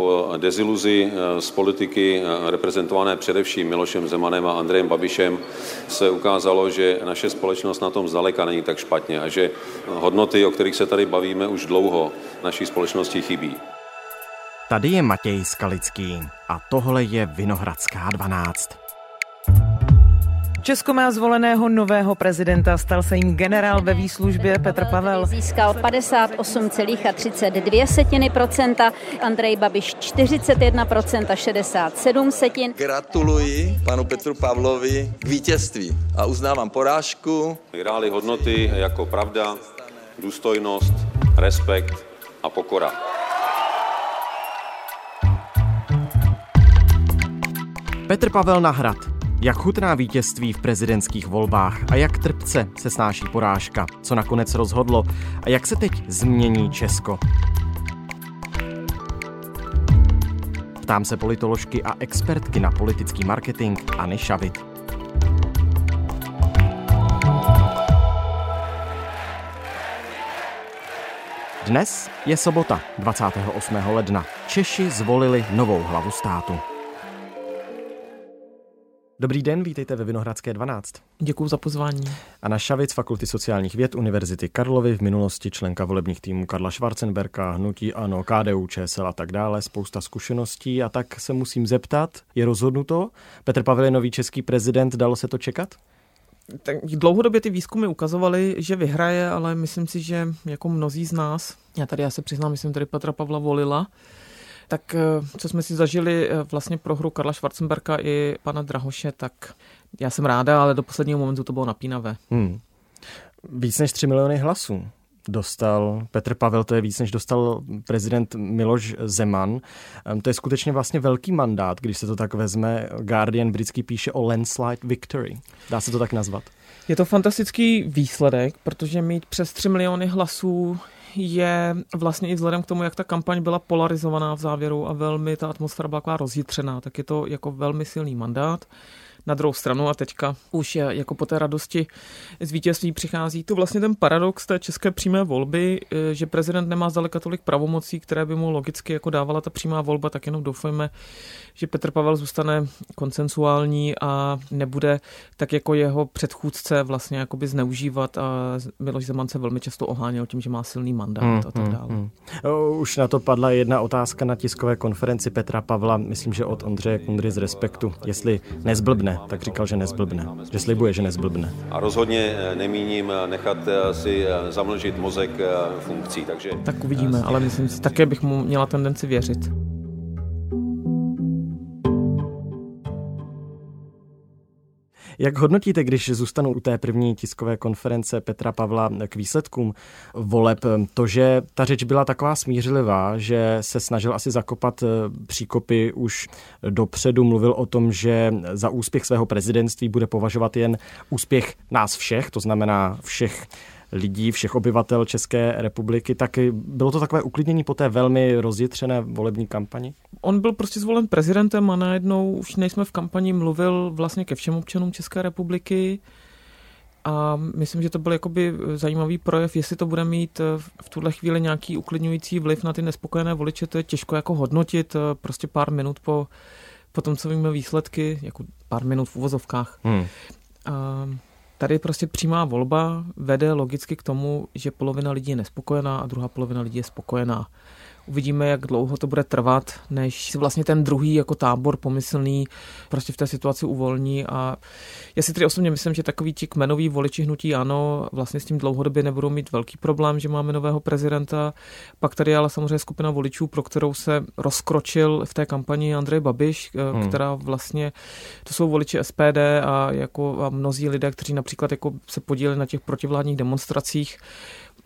po deziluzi z politiky reprezentované především Milošem Zemanem a Andrejem Babišem se ukázalo, že naše společnost na tom zdaleka není tak špatně a že hodnoty, o kterých se tady bavíme už dlouho, naší společnosti chybí. Tady je Matěj Skalický a tohle je Vinohradská 12. Česko má zvoleného nového prezidenta, stal se jim generál ve výslužbě Petr Pavel. Získal 58,32%, Andrej Babiš 41% 67 setin. Gratuluji panu Petru Pavlovi k vítězství a uznávám porážku. Vyhráli hodnoty jako pravda, důstojnost, respekt a pokora. Petr Pavel Nahrad. Jak chutná vítězství v prezidentských volbách a jak trpce se snáší porážka, co nakonec rozhodlo a jak se teď změní Česko. Ptám se politoložky a expertky na politický marketing Anny Šavit. Dnes je sobota 28. ledna. Češi zvolili novou hlavu státu. Dobrý den, vítejte ve Vinohradské 12. Děkuji za pozvání. Anna Šavic, Fakulty sociálních věd Univerzity Karlovy, v minulosti členka volebních týmů Karla Schwarzenberka, Hnutí Ano, KDU, ČSL a tak dále, spousta zkušeností a tak se musím zeptat, je rozhodnuto? Petr Pavel je nový český prezident, dalo se to čekat? Tak dlouhodobě ty výzkumy ukazovaly, že vyhraje, ale myslím si, že jako mnozí z nás, já tady já se přiznám, myslím tady Petra Pavla volila, tak eh, co jsme si zažili eh, vlastně pro hru Karla Schwarzenberka i pana Drahoše, tak já jsem ráda, ale do posledního momentu to bylo napínavé. Hmm. Víc než 3 miliony hlasů dostal Petr Pavel, to je víc, než dostal prezident Miloš Zeman. Ehm, to je skutečně vlastně velký mandát, když se to tak vezme. Guardian britský píše o landslide victory. Dá se to tak nazvat? Je to fantastický výsledek, protože mít přes 3 miliony hlasů je vlastně i vzhledem k tomu, jak ta kampaň byla polarizovaná v závěru a velmi ta atmosféra byla taková rozjitřená, tak je to jako velmi silný mandát. Na druhou stranu a teďka už jako po té radosti z vítězství přichází to vlastně ten paradox té české přímé volby, e, že prezident nemá zdaleka tolik pravomocí, které by mu logicky jako dávala ta přímá volba, tak jenom doufejme, že Petr Pavel zůstane konsensuální a nebude tak jako jeho předchůdce vlastně jakoby zneužívat a Miloš Zeman se velmi často oháněl tím, že má silný mandát hmm, a tak hmm, dále. Hmm, hmm. Už na to padla jedna otázka na tiskové konferenci Petra Pavla, myslím, že od Ondřeje Kundry z Respektu, jestli nezblbne, tak říkal, že nezblbne, že slibuje, že nezblbne. A rozhodně eh, nemíním eh, nechat eh, si zamlžit mozek funkcí, takže... Tak uvidíme, ale myslím si, také bych mu měla tendenci věřit. Jak hodnotíte, když zůstanu u té první tiskové konference Petra Pavla k výsledkům voleb, to, že ta řeč byla taková smířlivá, že se snažil asi zakopat eh, příkopy už dopředu, mluvil o tom, že za úspěch svého prezidentství bude považovat jen úspěch nás všech, to znamená všech lidí, všech obyvatel České republiky, tak bylo to takové uklidnění po té velmi rozjitřené volební kampani? On byl prostě zvolen prezidentem a najednou už nejsme v kampani mluvil vlastně ke všem občanům České republiky. A myslím, že to byl jakoby zajímavý projev, jestli to bude mít v tuhle chvíli nějaký uklidňující vliv na ty nespokojené voliče, to je těžko jako hodnotit prostě pár minut po, po tom, co víme výsledky, jako pár minut v uvozovkách. Hmm. A Tady prostě přímá volba vede logicky k tomu, že polovina lidí je nespokojená a druhá polovina lidí je spokojená. Uvidíme, jak dlouho to bude trvat, než vlastně ten druhý jako tábor pomyslný prostě v té situaci uvolní a já si tedy osobně myslím, že takový ti kmenoví voliči hnutí ano, vlastně s tím dlouhodobě nebudou mít velký problém, že máme nového prezidenta. Pak tady je ale samozřejmě skupina voličů, pro kterou se rozkročil v té kampani Andrej Babiš, eh, hmm. která vlastně, to jsou voliči SPD a jako a mnozí lidé, kteří například jako se podíleli na těch protivládních demonstracích,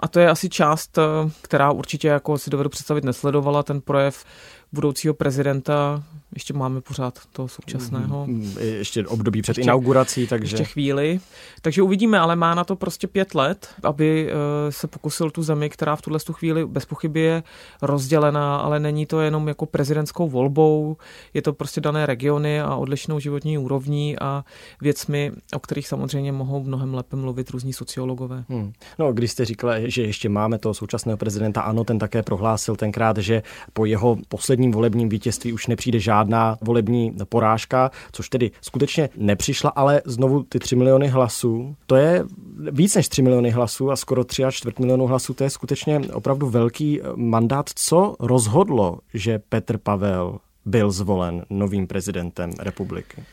a to je asi část, eh, která určitě jako si dovedu představit nesledovala ten projev budoucího prezidenta, ještě máme pořád toho současného. Mm, ještě období před ještě, inaugurací, takže... Ještě chvíli. Takže uvidíme, ale má na to prostě pět let, aby uh, se pokusil tu zemi, která v tuhle tu chvíli bez pochyby je rozdělená, ale není to jenom jako prezidentskou volbou, je to prostě dané regiony a odlišnou životní úrovní a věcmi, o kterých samozřejmě mohou mnohem lépe mluvit různí sociologové. Hmm. No, když jste říkala, že ještě máme toho současného prezidenta, ano, ten také prohlásil tenkrát, že po jeho posledním volebním vítězství už nepřijde žádná volební porážka, což tedy skutečně nepřišla, ale znovu ty 3 miliony hlasů, to je víc než 3 miliony hlasů a skoro 3 a čtvrt milionu hlasů, to je skutečně opravdu velký mandát. Co rozhodlo, že Petr Pavel byl zvolen novým prezidentem republiky?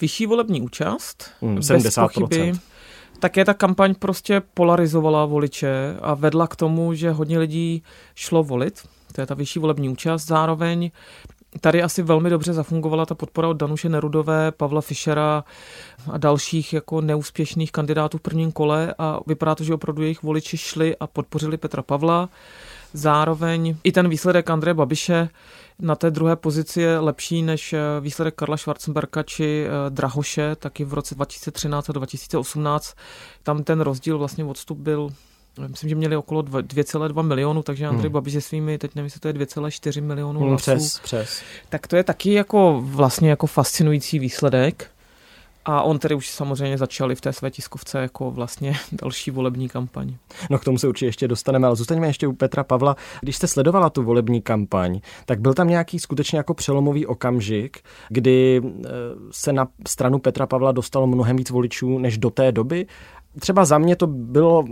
Vyšší volební účast, hmm, 70%. bez pochyby, také ta kampaň prostě polarizovala voliče a vedla k tomu, že hodně lidí šlo volit. To je ta vyšší volební účast. Zároveň tady asi velmi dobře zafungovala ta podpora od Danuše Nerudové, Pavla Fischera a dalších jako neúspěšných kandidátů v prvním kole a vypadá to, že opravdu jejich voliči šli a podpořili Petra Pavla. Zároveň i ten výsledek Andreje Babiše na té druhé pozici je lepší než eh, výsledek Karla Schwarzenberka či eh, Drahoše, taky v roce 2013 a 2018. Tam ten rozdíl vlastně odstup byl Myslím, že měli okolo 2,2 milionu, takže Andrej hmm. Babiš se svými, teď nevím, jestli to je 2,4 milionu hmm, hlasů. Přes, přes. Tak to je taky jako vlastně jako fascinující výsledek. A on tedy už samozřejmě začal i v té své tiskovce jako vlastně další volební kampaň. No k tomu se určitě ještě dostaneme, ale zůstaňme ještě u Petra Pavla. Když jste sledovala tu volební kampaň, tak byl tam nějaký skutečně jako přelomový okamžik, kdy eh, se na stranu Petra Pavla dostalo mnohem víc voličů než do té doby. Třeba za mě to bylo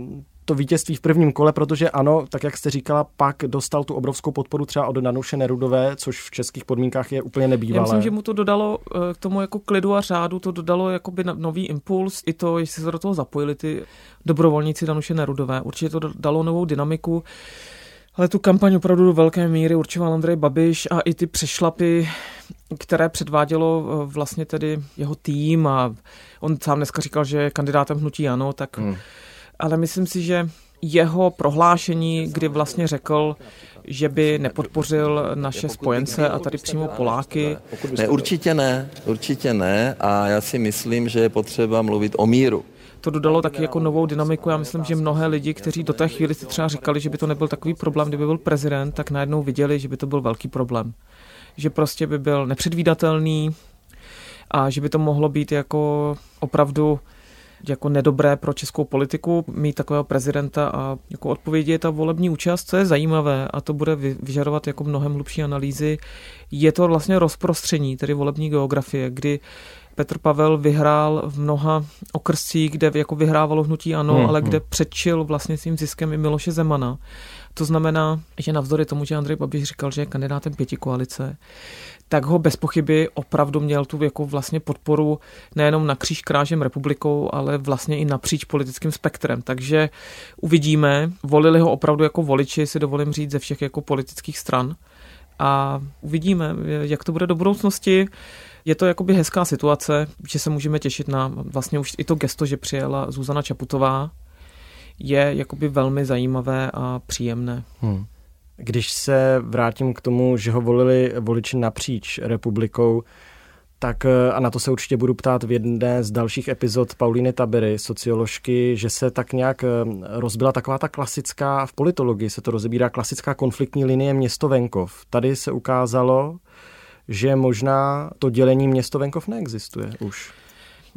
to vítězství v prvním kole, protože ano, tak jak jste říkala, pak dostal tu obrovskou podporu třeba od Danuše Nerudové, což v českých podmínkách je úplně nebývalé. Já myslím, že mu to dodalo eh, k tomu jako klidu a řádu, to dodalo jakoby nový impuls, i to, jestli se do toho zapojili ty dobrovolníci Danuše Nerudové. Určitě to dalo novou dynamiku. Ale tu kampaň opravdu do velké míry určoval Andrej Babiš a i ty přešlapy, které předvádělo eh, vlastně tedy jeho tým a on sám dneska říkal, že je kandidátem hnutí ano, tak hmm ale myslím si, že jeho prohlášení, kdy vlastně řekl, že by nepodpořil naše spojence a tady přímo Poláky. Ne, určitě ne, určitě ne a já si myslím, že je potřeba mluvit o míru to dodalo taky jako novou dynamiku. Já myslím, že mnohé lidi, kteří do té chvíli si třeba říkali, že by to nebyl takový problém, kdyby byl prezident, tak najednou viděli, že by to byl velký problém. Že prostě by byl nepředvídatelný a že by to mohlo být jako opravdu jako nedobré pro českou politiku mít takového prezidenta a jako odpovědi je ta volební účast, co je zajímavé a to bude vyžadovat jako mnohem hlubší analýzy. Je to vlastně rozprostření, tedy volební geografie, kdy Petr Pavel vyhrál v mnoha okrscích, kde jako vyhrávalo hnutí ano, hmm, ale hmm. kde předčil vlastně svým ziskem i Miloše Zemana. To znamená, že navzdory tomu, že Andrej Babiš říkal, že je kandidátem pěti koalice, tak ho bez pochyby opravdu měl tu jako vlastně podporu nejenom na kříž krážem republikou, ale vlastně i napříč politickým spektrem. Takže uvidíme, volili ho opravdu jako voliči, si dovolím říct, ze všech jako politických stran. A uvidíme, jak to bude do budoucnosti. Je to jakoby hezká situace, že se můžeme těšit na vlastně už i to gesto, že přijela Zuzana Čaputová, je jakoby velmi zajímavé a příjemné. Hmm. Když se vrátím k tomu, že ho volili voliči napříč republikou, tak eh, a na to se určitě budu ptát v jedné z dalších epizod Paulíny Tabery, socioložky, že se tak nějak eh, rozbila taková ta klasická, v politologii se to rozebírá klasická konfliktní linie město-venkov. Tady se ukázalo, že možná to dělení město-venkov neexistuje už.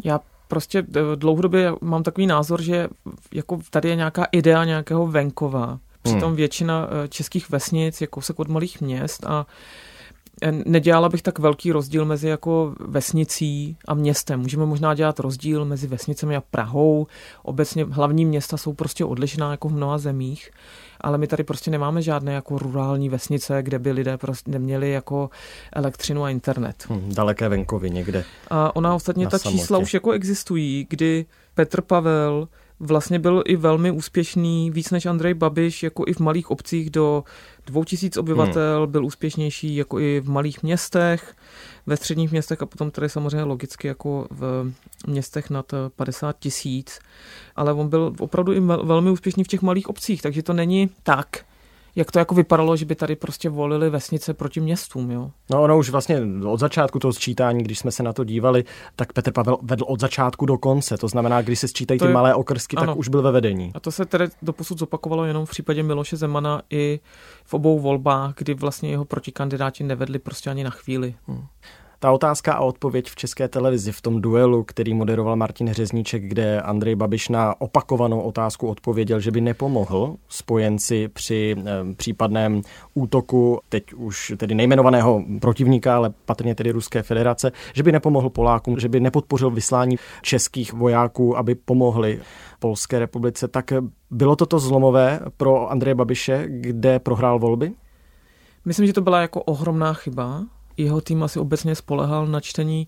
Já prostě eh, dlouhodobě mám takový názor, že jako tady je nějaká idea nějakého venkova, Přitom hmm. většina eh, českých vesnic je kousek od malých měst a nedělala bych tak velký rozdíl mezi jako vesnicí a městem. Můžeme možná dělat rozdíl mezi vesnicemi a Prahou. Obecně hlavní města jsou prostě odlišná jako v mnoha zemích, ale my tady prostě nemáme žádné jako rurální vesnice, kde by lidé prostě neměli jako elektřinu a internet. Hmm, daleké venkovy někde. A ona ostatně ta samotě. čísla už jako existují, kdy Petr Pavel vlastně byl i velmi úspěšný, víc než Andrej Babiš, jako i v malých obcích do 2000 obyvatel, hmm. byl úspěšnější jako i v malých městech, ve středních městech a potom tady samozřejmě logicky jako v městech nad 50 tisíc, ale on byl opravdu i velmi úspěšný v těch malých obcích, takže to není tak, jak to jako vypadalo, že by tady prostě volili vesnice proti městům, jo. No ono už vlastně od začátku toho sčítání, když jsme se na to dívali, tak Petr Pavel vedl od začátku do konce. To znamená, když se sčítají ty je, malé okrsky, ano. tak už byl ve vedení. A to se tedy doposud zopakovalo jenom v případě Miloše Zemana i v obou volbách, kdy vlastně jeho protikandidáti nevedli prostě ani na chvíli. Hmm. Ta otázka a odpověď v české televizi v tom duelu, který moderoval Martin Řezníček, kde Andrej Babiš na opakovanou otázku odpověděl, že by nepomohl spojenci při e, případném útoku, teď už tedy nejmenovaného protivníka, ale patrně tedy Ruské federace, že by nepomohl Polákům, že by nepodpořil vyslání českých vojáků, aby pomohli Polské republice. Tak bylo toto zlomové pro Andreje Babiše, kde prohrál volby? Myslím, že to byla jako ohromná chyba, jeho tým asi obecně spolehal na čtení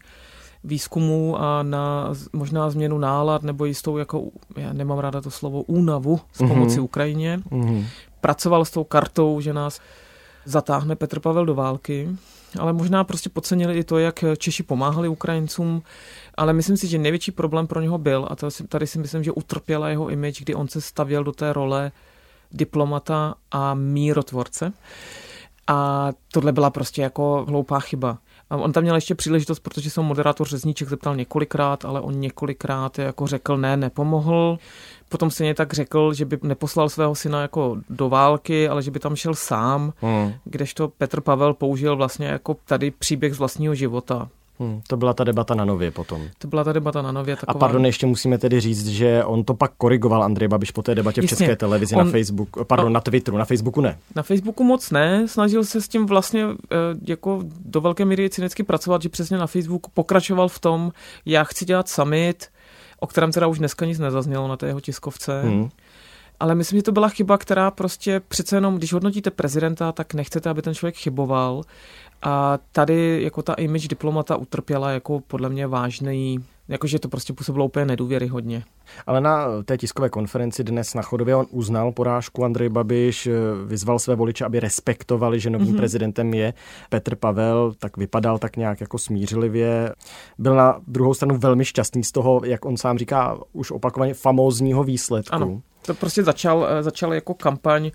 výzkumu a na možná změnu nálad nebo jistou, jako, já nemám ráda to slovo, únavu z mhm. pomoci mm-hmm. Ukrajině. Mm-hmm. Pracoval s tou kartou, že nás zatáhne Petr Pavel do války, ale možná prostě podcenili i to, jak Češi pomáhali Ukrajincům, ale myslím si, že největší problém pro něho byl, a to, tady si myslím, že utrpěla jeho image, kdy on se stavěl do té role diplomata a mírotvorce. A tohle byla prostě jako hloupá chyba. A on tam měl ještě příležitost, protože se moderátor Řezníček zeptal několikrát, ale on několikrát jako řekl ne, nepomohl. Potom stejně tak řekl, že by neposlal svého syna jako do války, ale že by tam šel sám, hmm. kdežto Petr Pavel použil vlastně jako tady příběh z vlastního života. Hmm, to byla ta debata na Nově potom. To byla ta debata na Nově. Taková... A pardon, ještě musíme tedy říct, že on to pak korigoval Andrej Babiš po té debatě Jasně, v České televizi on... na Facebooku, pardon, on... na Twitteru, na Facebooku ne. Na Facebooku moc ne, snažil se s tím vlastně eh, jako do velké míry cynicky pracovat, že přesně na Facebooku pokračoval v tom, já chci dělat summit, o kterém teda už dneska nic nezaznělo na té jeho tiskovce. Hmm. Ale myslím, že to byla chyba, která prostě přece jenom, když hodnotíte prezidenta, tak nechcete, aby ten člověk chyboval. A tady jako ta image diplomata utrpěla jako podle mě vážný, jakože to prostě působilo úplně nedůvěryhodně. Ale na té tiskové konferenci dnes na Chodově on uznal porážku Andrej Babiš, vyzval své voliče, aby respektovali, že novým mm-hmm. prezidentem je Petr Pavel, tak vypadal tak nějak jako smířlivě. Byl na druhou stranu velmi šťastný z toho, jak on sám říká, už opakovaně famózního výsledku. Ano, to prostě začal, začal jako kampaň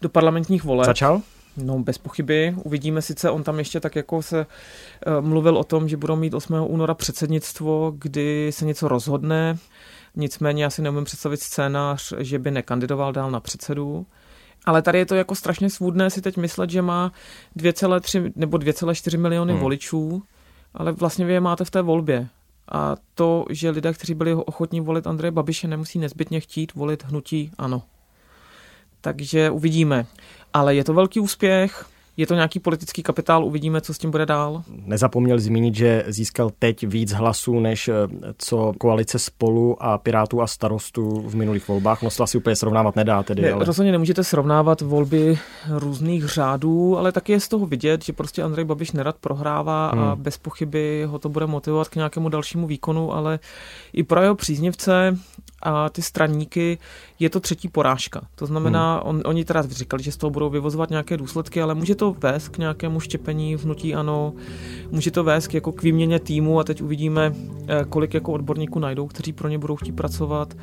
do parlamentních voleb. Začal? No, bez pochyby. Uvidíme sice, on tam ještě tak jako se uh, mluvil o tom, že budou mít 8. února předsednictvo, kdy se něco rozhodne. Nicméně já si neumím představit scénář, že by nekandidoval dál na předsedu. Ale tady je to jako strašně svůdné si teď myslet, že má 2,3 nebo 2,4 miliony hmm. voličů, ale vlastně vy je máte v té volbě. A to, že lidé, kteří byli ochotní volit Andreje Babiše, nemusí nezbytně chtít volit hnutí ano. Takže uvidíme ale je to velký úspěch. Je to nějaký politický kapitál, uvidíme, co s tím bude dál. Nezapomněl zmínit, že získal teď víc hlasů, než eh, co koalice spolu a Pirátů a starostů v minulých volbách. No se asi úplně srovnávat nedá tedy. Ne, ale... Rozhodně nemůžete srovnávat volby různých řádů, ale taky je z toho vidět, že prostě Andrej Babiš nerad prohrává hmm. a bez pochyby ho to bude motivovat k nějakému dalšímu výkonu, ale i pro jeho příznivce a ty straníky je to třetí porážka. To znamená, hmm. on, oni teda říkali, že z toho budou vyvozovat nějaké důsledky, ale může to vést k nějakému štěpení vnutí ano, může to vést k, jako k výměně týmu a teď uvidíme, eh, kolik jako odborníků najdou, kteří pro ně budou chtít pracovat.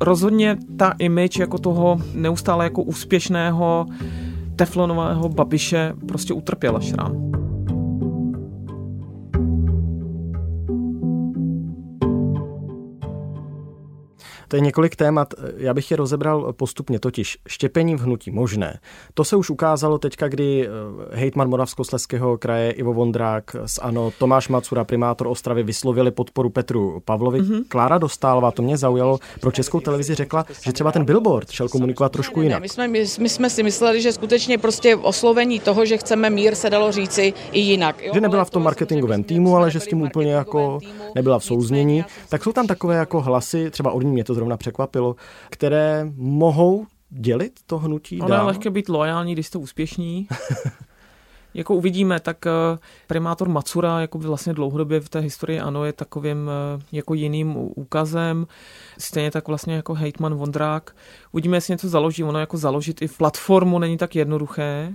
Rozhodně ta image jako toho neustále jako úspěšného teflonového babiše prostě utrpěla šrám. To je několik témat, já bych je rozebral postupně, totiž štěpení v hnutí možné. To se už ukázalo teďka, kdy eh, hejtman Moravskosleského kraje Ivo Vondrák z ANO, Tomáš Macura, primátor Ostravy, vyslovili podporu Petru Pavlovi. Mm-hmm. Klára Dostálová, to mě zaujalo, pro českou televizi řekla, že třeba ten billboard šel komunikovat trošku jinak. Ne, my, jsme, my, my jsme si mysleli, že skutečně prostě oslovení toho, že chceme mír, se dalo říci i jinak. Jo? Že nebyla v tom marketingovém týmu, ale že s tím úplně jako nebyla v souznění. Tak jsou tam takové jako hlasy, třeba od ní mě to zrovna překvapilo, které mohou dělit to hnutí Ono dál. je lehké být loajální, když jste úspěšní. jako uvidíme, tak eh, primátor Macura jako vlastně dlouhodobě v té historii ano je takovým eh, jako jiným úkazem. Stejně tak vlastně jako hejtman Vondrák. Uvidíme, jestli něco založí. Ono jako založit i platformu není tak jednoduché,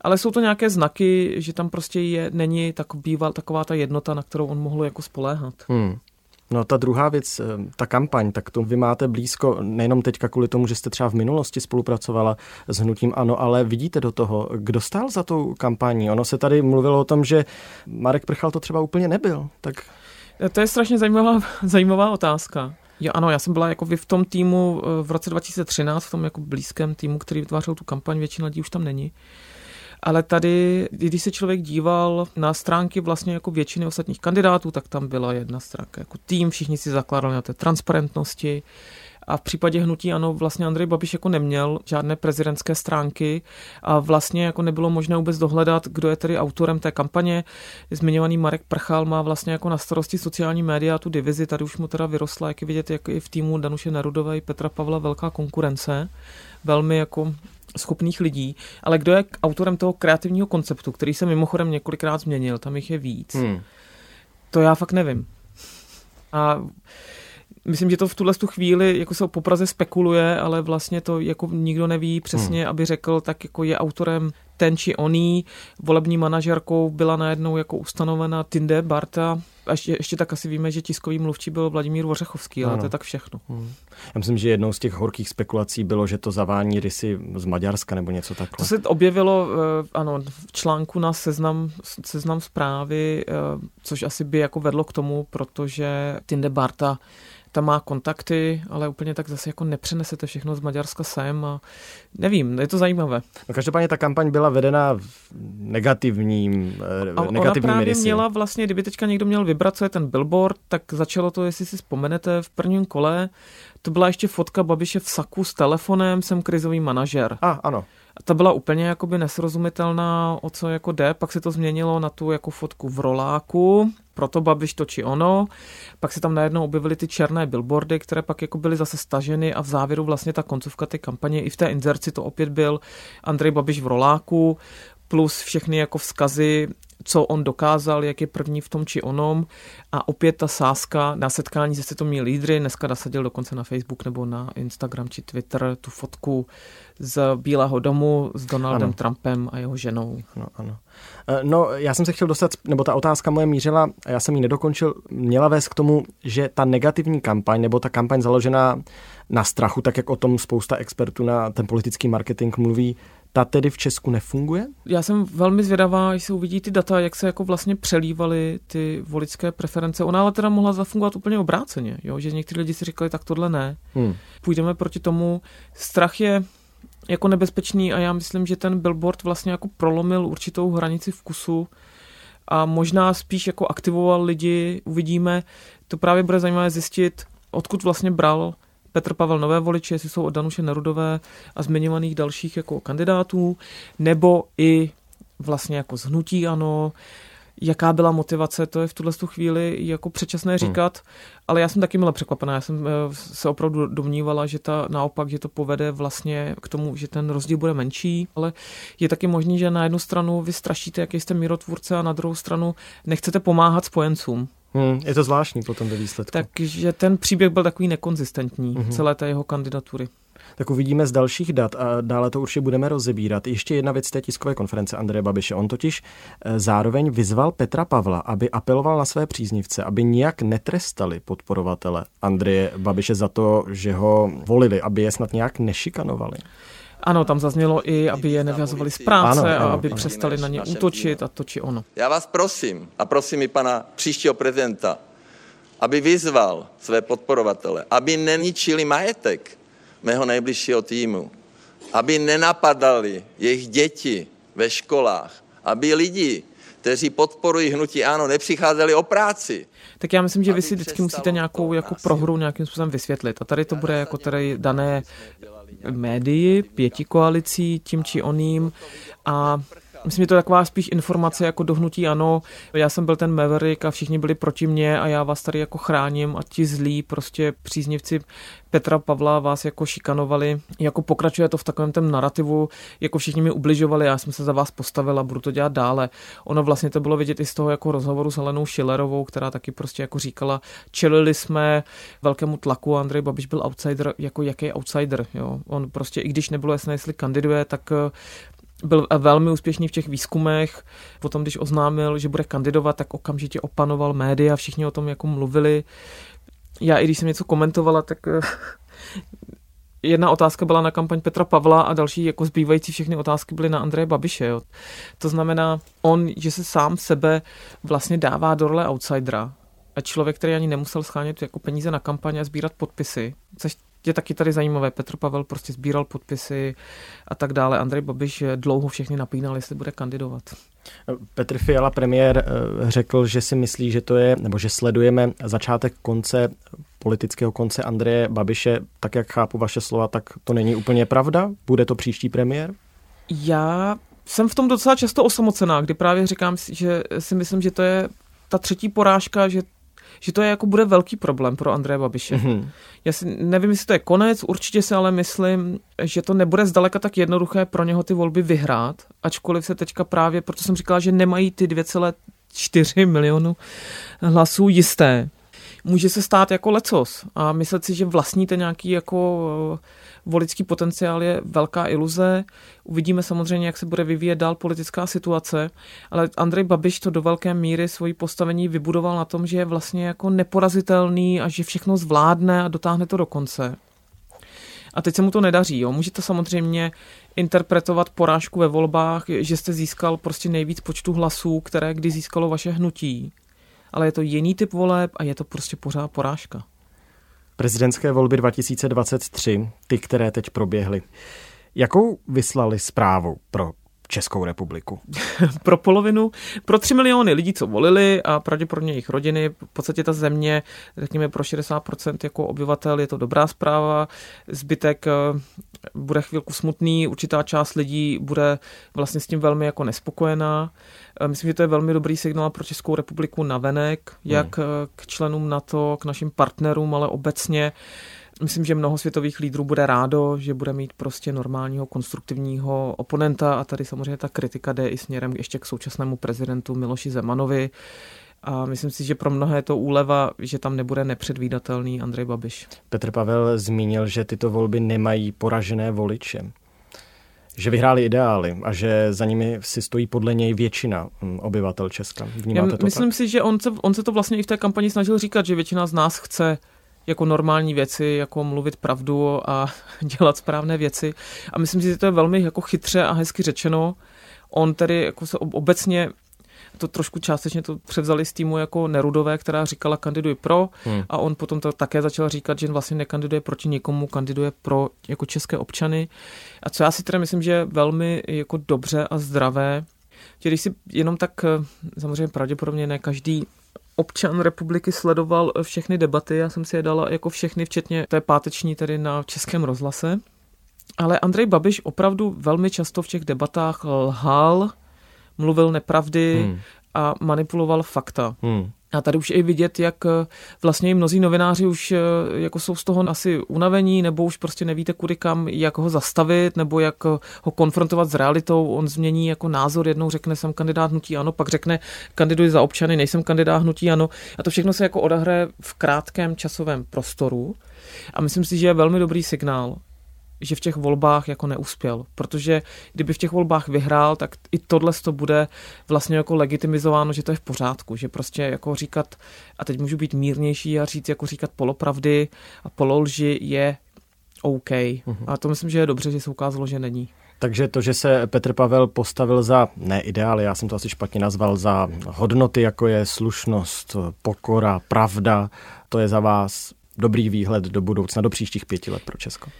ale jsou to nějaké znaky, že tam prostě je, není tak býval taková ta jednota, na kterou on mohl jako spoléhat. Hmm. No ta druhá věc, eh, ta kampaň, tak to vy máte blízko, nejenom teďka kvůli tomu, že jste třeba v minulosti spolupracovala s Hnutím Ano, ale vidíte do toho, kdo stál za tou kampaní. Ono se tady mluvilo o tom, že Marek Prchal to třeba úplně nebyl, tak... To je strašně zajímavá, zajímavá otázka. Jo, ano, já jsem byla jako v tom týmu eh, v roce 2013, v tom jako blízkém týmu, který vytvářel tu kampaň, většina lidí už tam není. Ale tady, když se člověk díval na stránky vlastně jako většiny ostatních kandidátů, tak tam byla jedna stránka jako tým, všichni si zakládali na té transparentnosti, a v případě hnutí ano, vlastně Andrej Babiš jako neměl žádné prezidentské stránky a vlastně jako nebylo možné vůbec dohledat, kdo je tedy autorem té kampaně. Zmiňovaný Marek Prchal má vlastně jako na starosti sociální média tu divizi, tady už mu teda vyrostla, jak je vidět, jak i v týmu Danuše Nerudové i Petra Pavla velká konkurence. Velmi jako schopných lidí, ale kdo je autorem toho kreativního konceptu, který se mimochodem několikrát změnil, tam jich je víc. Hmm. To já fakt nevím. A myslím, že to v tuhle tu chvíli jako se o popraze spekuluje, ale vlastně to jako nikdo neví přesně, hmm. aby řekl, tak jako je autorem ten či oný. Volební manažerkou byla najednou jako ustanovena Tinde Barta. A ještě, ještě tak asi víme, že tiskový mluvčí byl Vladimír Vořechovský, ale ano. to je tak všechno. Hmm. Já myslím, že jednou z těch horkých spekulací bylo, že to zavání rysy z Maďarska nebo něco takového. To se objevilo eh, ano, v článku na seznam, seznam zprávy, eh, což asi by jako vedlo k tomu, protože Tinde Barta tam má kontakty, ale úplně tak zase jako nepřenesete všechno z Maďarska sem a nevím, je to zajímavé. No každopádně ta kampaň byla vedena v negativním, a negativními ona právě rysy. měla vlastně, kdyby teďka někdo měl vybrat, co je ten billboard, tak začalo to, jestli si vzpomenete, v prvním kole, to byla ještě fotka Babiše v saku s telefonem, jsem krizový manažer. A, ano. Ta byla úplně jakoby nesrozumitelná, o co jako jde, pak se to změnilo na tu jako fotku v roláku, proto Babiš to či ono, pak se tam najednou objevily ty černé billboardy, které pak jako byly zase staženy a v závěru vlastně ta koncovka té kampaně, i v té inzerci to opět byl Andrej Babiš v roláku, plus všechny jako vzkazy co on dokázal, jak je první v tom či onom a opět ta sázka na setkání se světovými lídry, dneska nasadil dokonce na Facebook nebo na Instagram či Twitter tu fotku z Bílého domu s Donaldem ano. Trumpem a jeho ženou. No, ano. Eh, no, já jsem se chtěl dostat, nebo ta otázka moje mířila, a já jsem ji nedokončil, měla vést k tomu, že ta negativní kampaň, nebo ta kampaň založená na strachu, tak jak o tom spousta expertů na ten politický marketing mluví, ta tedy v Česku nefunguje? Já jsem velmi zvědavá, když se uvidí ty data, jak se jako vlastně přelívaly ty voličské preference. Ona ale teda mohla zafungovat úplně obráceně, jo? že někteří lidi si říkali, tak tohle ne. Hmm. Půjdeme proti tomu. Strach je jako nebezpečný a já myslím, že ten billboard vlastně jako prolomil určitou hranici vkusu a možná spíš jako aktivoval lidi, uvidíme. To právě bude zajímavé zjistit, odkud vlastně bral Petr Pavel nové voliče, jestli jsou od Danuše Nerudové a zmiňovaných dalších jako kandidátů, nebo i vlastně jako zhnutí ano, jaká byla motivace, to je v tuhle chvíli jako předčasné hmm. říkat, hmm. ale já jsem taky byla překvapená, já jsem eh, se opravdu domnívala, že ta naopak, že to povede vlastně k tomu, že ten rozdíl bude menší, ale je taky možný, že na jednu stranu vy strašíte, jaký jste mírotvůrce a na druhou stranu nechcete pomáhat spojencům. Hmm, je to zvláštní potom ve výsledku. Takže ten příběh byl takový nekonzistentní, hmm. celé té jeho kandidatury. Tak uvidíme z dalších dat a dále to určitě budeme rozebírat. Ještě jedna věc té tiskové konference Andreje Babiše. On totiž eh, zároveň vyzval Petra Pavla, aby apeloval na své příznivce, aby nijak netrestali podporovatele Andreje Babiše za to, že ho volili, aby je snad nějak nešikanovali. Ano, tam zaznělo i, aby je nevyhazovali z práce ano, ano, a aby ano. přestali na ně útočit a to či ono. Já vás prosím a prosím i pana příštího prezidenta, aby vyzval své podporovatele, aby neničili majetek mého nejbližšího týmu, aby nenapadali jejich děti ve školách, aby lidi, kteří podporují hnutí ano, nepřicházeli o práci. Tak já myslím, že vy si vždycky musíte nějakou jako prohru nějakým způsobem vysvětlit. A tady to bude jako tady dané médii, pěti koalicí, tím či oným. A Myslím, že to je taková spíš informace jako dohnutí ano, já jsem byl ten Maverick a všichni byli proti mně a já vás tady jako chráním a ti zlí prostě příznivci Petra Pavla vás jako šikanovali, jako pokračuje to v takovém tom narrativu, jako všichni mi ubližovali, já jsem se za vás postavil a budu to dělat dále. Ono vlastně to bylo vidět i z toho jako rozhovoru s Helenou Schillerovou, která taky prostě jako říkala, čelili jsme velkému tlaku, Andrej Babiš byl outsider, jako jaký outsider, jo. On prostě, i když nebylo jasné, jestli kandiduje, tak byl velmi úspěšný v těch výzkumech. Potom, když oznámil, že bude kandidovat, tak okamžitě opanoval média, všichni o tom jako mluvili. já i když jsem něco komentovala, tak eh, jedna otázka byla na kampaň Petra Pavla a další jako zbývající všechny otázky byly na Andreje Babiše. Jo. To znamená, on, že se sám sebe vlastně dává do role outsidera a člověk, který ani nemusel schánět jako peníze na kampaně a sbírat podpisy, což je taky tady zajímavé. Petr Pavel prostě sbíral podpisy a tak dále. Andrej Babiš dlouho všechny napínal, jestli bude kandidovat. Petr Fiala, premiér, eh, řekl, že si myslí, že to je, nebo že sledujeme začátek konce politického konce Andreje Babiše. Tak jak chápu vaše slova, tak to není úplně pravda? Bude to příští premiér? Já jsem v tom docela často osamocená, kdy právě říkám, že si myslím, že to je ta třetí porážka, že že to je jako bude velký problém pro Andreje Babiše. Mm-hmm. Já si nevím, jestli to je konec, určitě si ale myslím, že to nebude zdaleka tak jednoduché pro něho ty volby vyhrát, ačkoliv se teďka právě, proto jsem říkala, že nemají ty 2,4 milionu hlasů jisté. Může se stát jako lecos a myslet si, že vlastníte nějaký jako volický potenciál je velká iluze. Uvidíme samozřejmě, jak se bude vyvíjet dál politická situace, ale Andrej Babiš to do velké míry svoji postavení vybudoval na tom, že je vlastně jako neporazitelný a že všechno zvládne a dotáhne to do konce. A teď se mu to nedaří. Jo. Můžete samozřejmě interpretovat porážku ve volbách, že jste získal prostě nejvíc počtu hlasů, které kdy získalo vaše hnutí. Ale je to jiný typ voleb a je to prostě pořád porážka. Prezidentské volby 2023, ty, které teď proběhly. Jakou vyslali zprávu pro Českou republiku? pro polovinu, pro 3 miliony lidí, co volili a pravděpodobně jejich rodiny, v podstatě ta země, řekněme pro 60% jako obyvatel je to dobrá zpráva, zbytek eh, bude chvilku smutný, určitá část lidí bude vlastně s tím velmi jako nespokojená. Eh, myslím, že to je velmi dobrý signál pro Českou republiku na venek, jak hmm. K členům NATO, k našim partnerům, ale obecně Myslím, že mnoho světových lídrů bude rádo, že bude mít prostě normálního konstruktivního oponenta a tady samozřejmě ta kritika jde i směrem ještě k současnému prezidentu Miloši Zemanovi. A myslím si, že pro mnohé je to úleva, že tam nebude nepředvídatelný Andrej Babiš. Petr Pavel zmínil, že tyto volby nemají poražené voliče. Že vyhráli ideály a že za nimi si stojí podle něj většina hm, obyvatel Česka. Vnímáte Já to myslím tak? si, že on se, on se to vlastně i v té kampani snažil říkat, že většina z nás chce jako normální věci, jako mluvit pravdu a dělat správné věci. A myslím si, že to je velmi jako chytře a hezky řečeno. On tedy jako se obecně to trošku částečně to převzali z týmu jako Nerudové, která říkala kandiduj pro hmm. a on potom to také začal říkat, že vlastně nekandiduje proti nikomu, kandiduje pro jako české občany. A co já si teda myslím, že je velmi jako dobře a zdravé, že když si jenom tak, eh, samozřejmě pravděpodobně ne každý občan republiky sledoval všechny debaty, já jsem si je dala jako všechny, včetně té páteční tedy na Českém rozhlase. Ale Andrej Babiš opravdu velmi často v těch debatách lhal, mluvil nepravdy hmm. a manipuloval fakta. Hmm. A tady už je vidět, jak eh, vlastně i mnozí novináři už eh, jako jsou z toho asi unavení, nebo už prostě nevíte kudy kam, jak ho zastavit, nebo jak eh, ho konfrontovat s realitou. On změní jako názor, jednou řekne, jsem kandidát hnutí ano, pak řekne, kandiduji za občany, nejsem kandidát hnutí ano. A to všechno se jako odehraje v krátkém časovém prostoru. A myslím si, že je velmi dobrý signál, že v těch volbách jako neuspěl, protože kdyby v těch volbách vyhrál, tak i tohle to bude vlastně jako legitimizováno, že to je v pořádku, že prostě jako říkat, a teď můžu být mírnější a říct jako říkat polopravdy a pololži je OK. Uh-huh. A to myslím, že je dobře, že se ukázalo, že není. Takže to, že se Petr Pavel postavil za, ne ideály, já jsem to asi špatně nazval, za hodnoty, jako je slušnost, pokora, pravda, to je za vás dobrý výhled do budoucna, do příštích pěti let pro Česko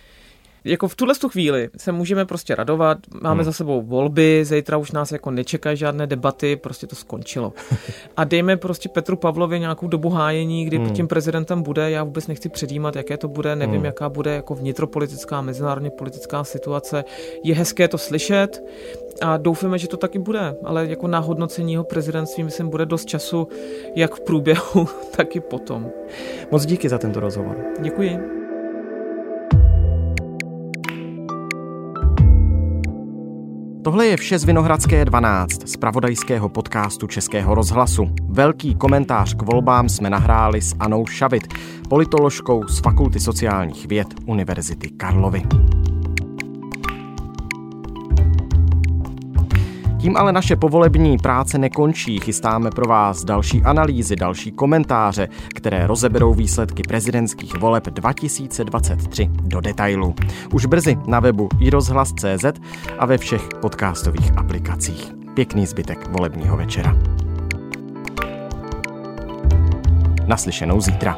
jako v tuhle tu chvíli se můžeme prostě radovat, máme hmm. za sebou volby, zítra už nás jako nečekají žádné debaty, prostě to skončilo. A dejme prostě Petru Pavlovi nějakou dobu hájení, kdy hmm. tím prezidentem bude, já vůbec nechci předjímat, jaké to bude, nevím, hmm. jaká bude jako vnitropolitická, mezinárodně politická situace. Je hezké to slyšet a doufáme, že to taky bude, ale jako na hodnocení jeho prezidentství myslím bude dost času, jak v průběhu, tak i potom. Moc díky za tento rozhovor. Děkuji. Tohle je vše z Vinohradské 12, z pravodajského podcastu Českého rozhlasu. Velký komentář k volbám jsme nahráli s Anou Šavit, politoložkou z Fakulty sociálních věd Univerzity Karlovy. Tím ale naše povolební práce nekončí. Chystáme pro vás další analýzy, další komentáře, které rozeberou výsledky prezidentských voleb 2023 do detailu. Už brzy na webu iRozhlas.cz a ve všech podcastových aplikacích. Pěkný zbytek volebního večera. Naslyšenou zítra.